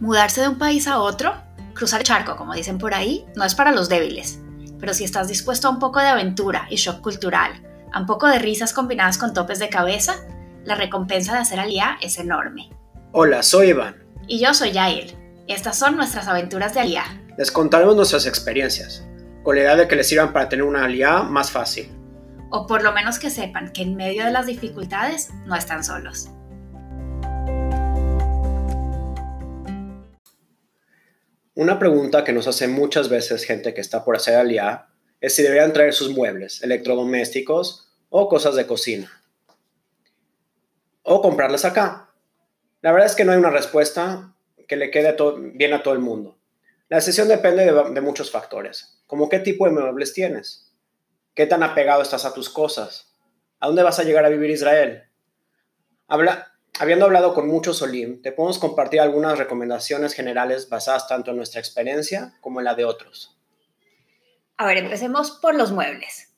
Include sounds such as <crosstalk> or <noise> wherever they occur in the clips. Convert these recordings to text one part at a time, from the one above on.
Mudarse de un país a otro, cruzar el charco, como dicen por ahí, no es para los débiles. Pero si estás dispuesto a un poco de aventura y shock cultural, a un poco de risas combinadas con topes de cabeza, la recompensa de hacer Alía es enorme. Hola, soy Iván. Y yo soy Yael. Estas son nuestras aventuras de Alía. Les contaremos nuestras experiencias, con la idea de que les sirvan para tener una Alía más fácil. O por lo menos que sepan que en medio de las dificultades no están solos. Una pregunta que nos hace muchas veces gente que está por hacer alía es si deberían traer sus muebles, electrodomésticos o cosas de cocina. O comprarlas acá. La verdad es que no hay una respuesta que le quede bien a todo el mundo. La decisión depende de, de muchos factores, como qué tipo de muebles tienes, qué tan apegado estás a tus cosas, a dónde vas a llegar a vivir Israel. Habla, Habiendo hablado con muchos Olim, te podemos compartir algunas recomendaciones generales basadas tanto en nuestra experiencia como en la de otros. A ver, empecemos por los muebles.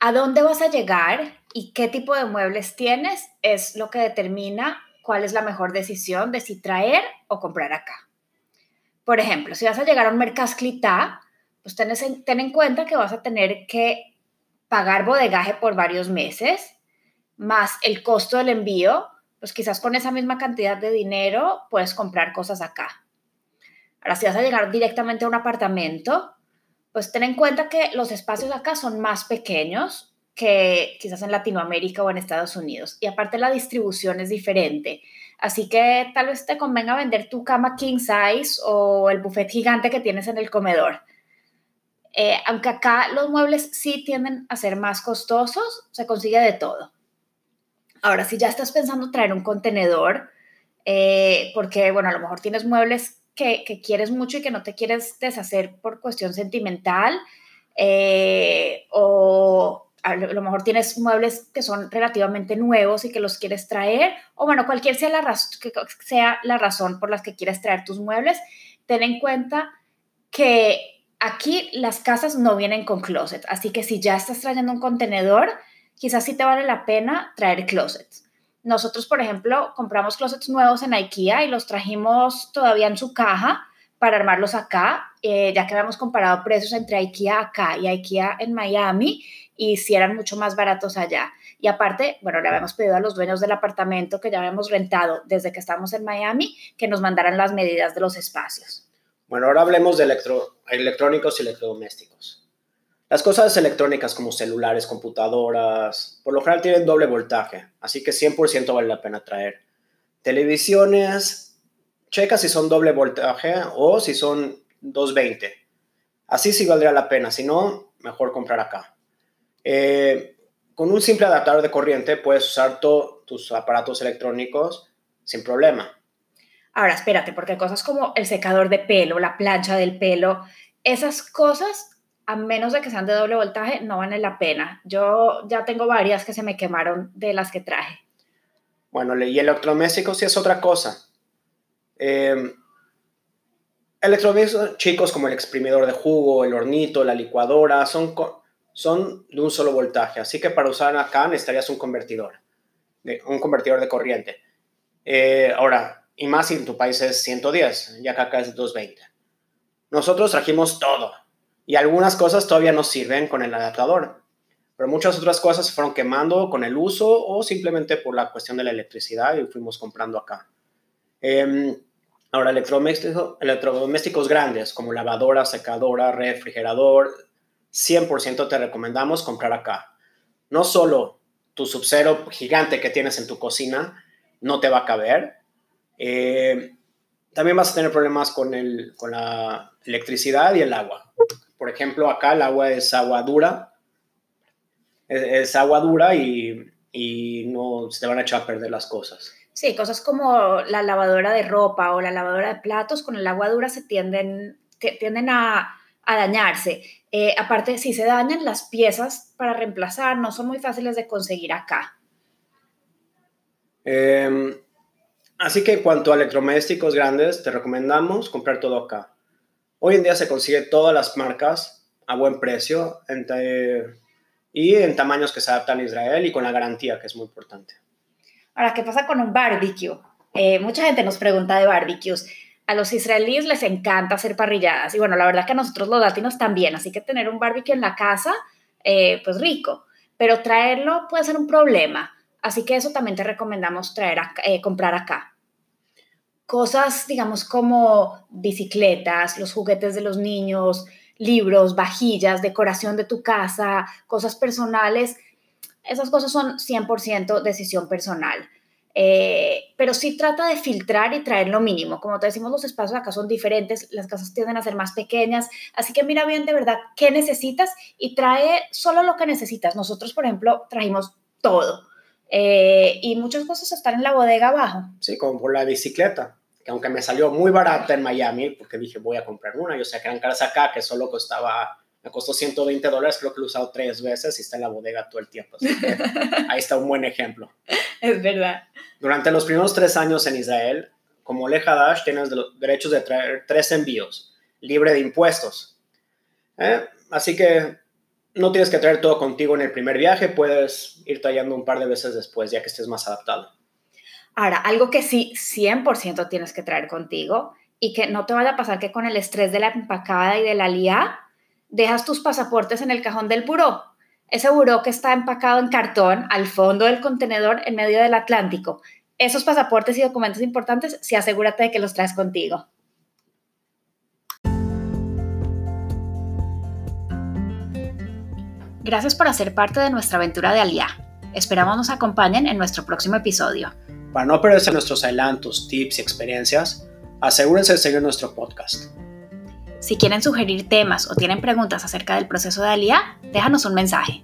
¿A dónde vas a llegar y qué tipo de muebles tienes? Es lo que determina cuál es la mejor decisión de si traer o comprar acá. Por ejemplo, si vas a llegar a un Mercasclita, pues ten, ten en cuenta que vas a tener que pagar bodegaje por varios meses, más el costo del envío, pues quizás con esa misma cantidad de dinero puedes comprar cosas acá. Ahora, si vas a llegar directamente a un apartamento, pues ten en cuenta que los espacios acá son más pequeños que quizás en Latinoamérica o en Estados Unidos. Y aparte la distribución es diferente. Así que tal vez te convenga vender tu cama king size o el buffet gigante que tienes en el comedor. Eh, aunque acá los muebles sí tienden a ser más costosos, se consigue de todo. Ahora, si ya estás pensando traer un contenedor, eh, porque, bueno, a lo mejor tienes muebles que, quieres mucho y que no te quieres deshacer por cuestión sentimental, eh, o a lo mejor tienes muebles que son relativamente nuevos y que los quieres traer, o bueno, cualquier sea la, que sea la razón por la que quieres traer tus muebles, ten en cuenta que aquí las casas no vienen con closet, así que si ya estás trayendo un contenedor, quizás sí te vale la pena traer closets. Nosotros, por ejemplo, compramos closets nuevos en IKEA y los trajimos todavía en su caja para armarlos acá, eh, ya que habíamos comparado precios entre IKEA acá y IKEA en Miami y si eran mucho más baratos allá. Y aparte, bueno, le habíamos pedido a los dueños del apartamento que ya habíamos rentado desde que estamos en Miami que nos mandaran las medidas de los espacios. Bueno, ahora hablemos de electro, electrónicos y electrodomésticos. Las cosas electrónicas como celulares, computadoras, por lo general tienen doble voltaje, así que 100% vale la pena traer. Televisiones, checa si son doble voltaje o si son 220. Así sí valdría la pena, si no, mejor comprar acá. Eh, con un simple adaptador de corriente puedes usar todos tus aparatos electrónicos sin problema. Ahora, espérate, porque cosas como el secador de pelo, la plancha del pelo, esas cosas a menos de que sean de doble voltaje, no vale la pena. Yo ya tengo varias que se me quemaron de las que traje. Bueno, y electrodomésticos sí es otra cosa. Eh, electrodomésticos chicos como el exprimidor de jugo, el hornito, la licuadora, son, son de un solo voltaje. Así que para usar acá necesitarías un convertidor, un convertidor de corriente. Eh, ahora, y más si en tu país es 110, ya acá es 220. Nosotros trajimos todo y algunas cosas todavía no sirven con el adaptador, pero muchas otras cosas se fueron quemando con el uso o simplemente por la cuestión de la electricidad y fuimos comprando acá. Eh, ahora, electrodomésticos, electrodomésticos grandes como lavadora, secadora, refrigerador, 100% te recomendamos comprar acá. No solo tu subcero gigante que tienes en tu cocina no te va a caber, eh, también vas a tener problemas con, el, con la electricidad y el agua. Por ejemplo, acá el agua es agua dura, es, agua dura y, no se te van a echar a perder las cosas. Sí, cosas como la lavadora de ropa o la lavadora de platos con el agua dura se tienden, tienden a, dañarse. Eh, aparte, si se dañan las piezas para reemplazar, no son muy fáciles de conseguir acá. Em, así que en cuanto a electrodomésticos grandes, te recomendamos comprar todo acá. Hoy en día se consigue todas las marcas a buen precio y en tamaños que se adaptan a Israel y con la garantía, que es muy importante. Ahora, ¿qué pasa con un barbecue? Eh, mucha gente nos pregunta de barbecues. A los israelíes les encanta hacer parrilladas y bueno, la verdad que a nosotros los latinos también, así que tener un barbecue en la casa, eh, pues rico, pero traerlo puede ser un problema, así que eso también te recomendamos traer eh, comprar acá. Cosas, digamos, como bicicletas, los juguetes de los niños, libros, vajillas, decoración de tu casa, cosas personales, esas cosas son 100% decisión personal. Eh, pero sí trata de filtrar y traer lo mínimo. Como te decimos, los espacios acá son diferentes, las casas tienden a ser más pequeñas, así que mira bien de verdad qué necesitas y trae solo lo que necesitas. Nosotros, por ejemplo, trajimos todo eh, y muchas cosas están en la bodega abajo. Sí, como por la bicicleta, que aunque me salió muy barata en Miami, porque dije voy a comprar una, yo sé que eran caras acá, que solo costaba me costó 120 dólares, creo que lo he usado tres veces y está en la bodega todo el tiempo. <laughs> ahí está un buen ejemplo. Es verdad. Durante los primeros tres años en Israel, como Dash, tienes los derechos de traer tres envíos, libre de impuestos. ¿Eh? Así que no tienes que traer todo contigo en el primer viaje, puedes ir trayendo un par de veces después, ya que estés más adaptado. Ahora, algo que sí 100% tienes que traer contigo y que no te vaya a pasar que con el estrés de la empacada y de la lía dejas tus pasaportes en el cajón del buró. Ese buró que está empacado en cartón al fondo del contenedor en medio del Atlántico. Esos pasaportes y documentos importantes, sí asegúrate de que los traes contigo. Gracias por hacer parte de nuestra aventura de Aliá. Esperamos nos acompañen en nuestro próximo episodio. Para no perderse nuestros adelantos, tips y experiencias, asegúrense de seguir nuestro podcast. Si quieren sugerir temas o tienen preguntas acerca del proceso de Alía, déjanos un mensaje.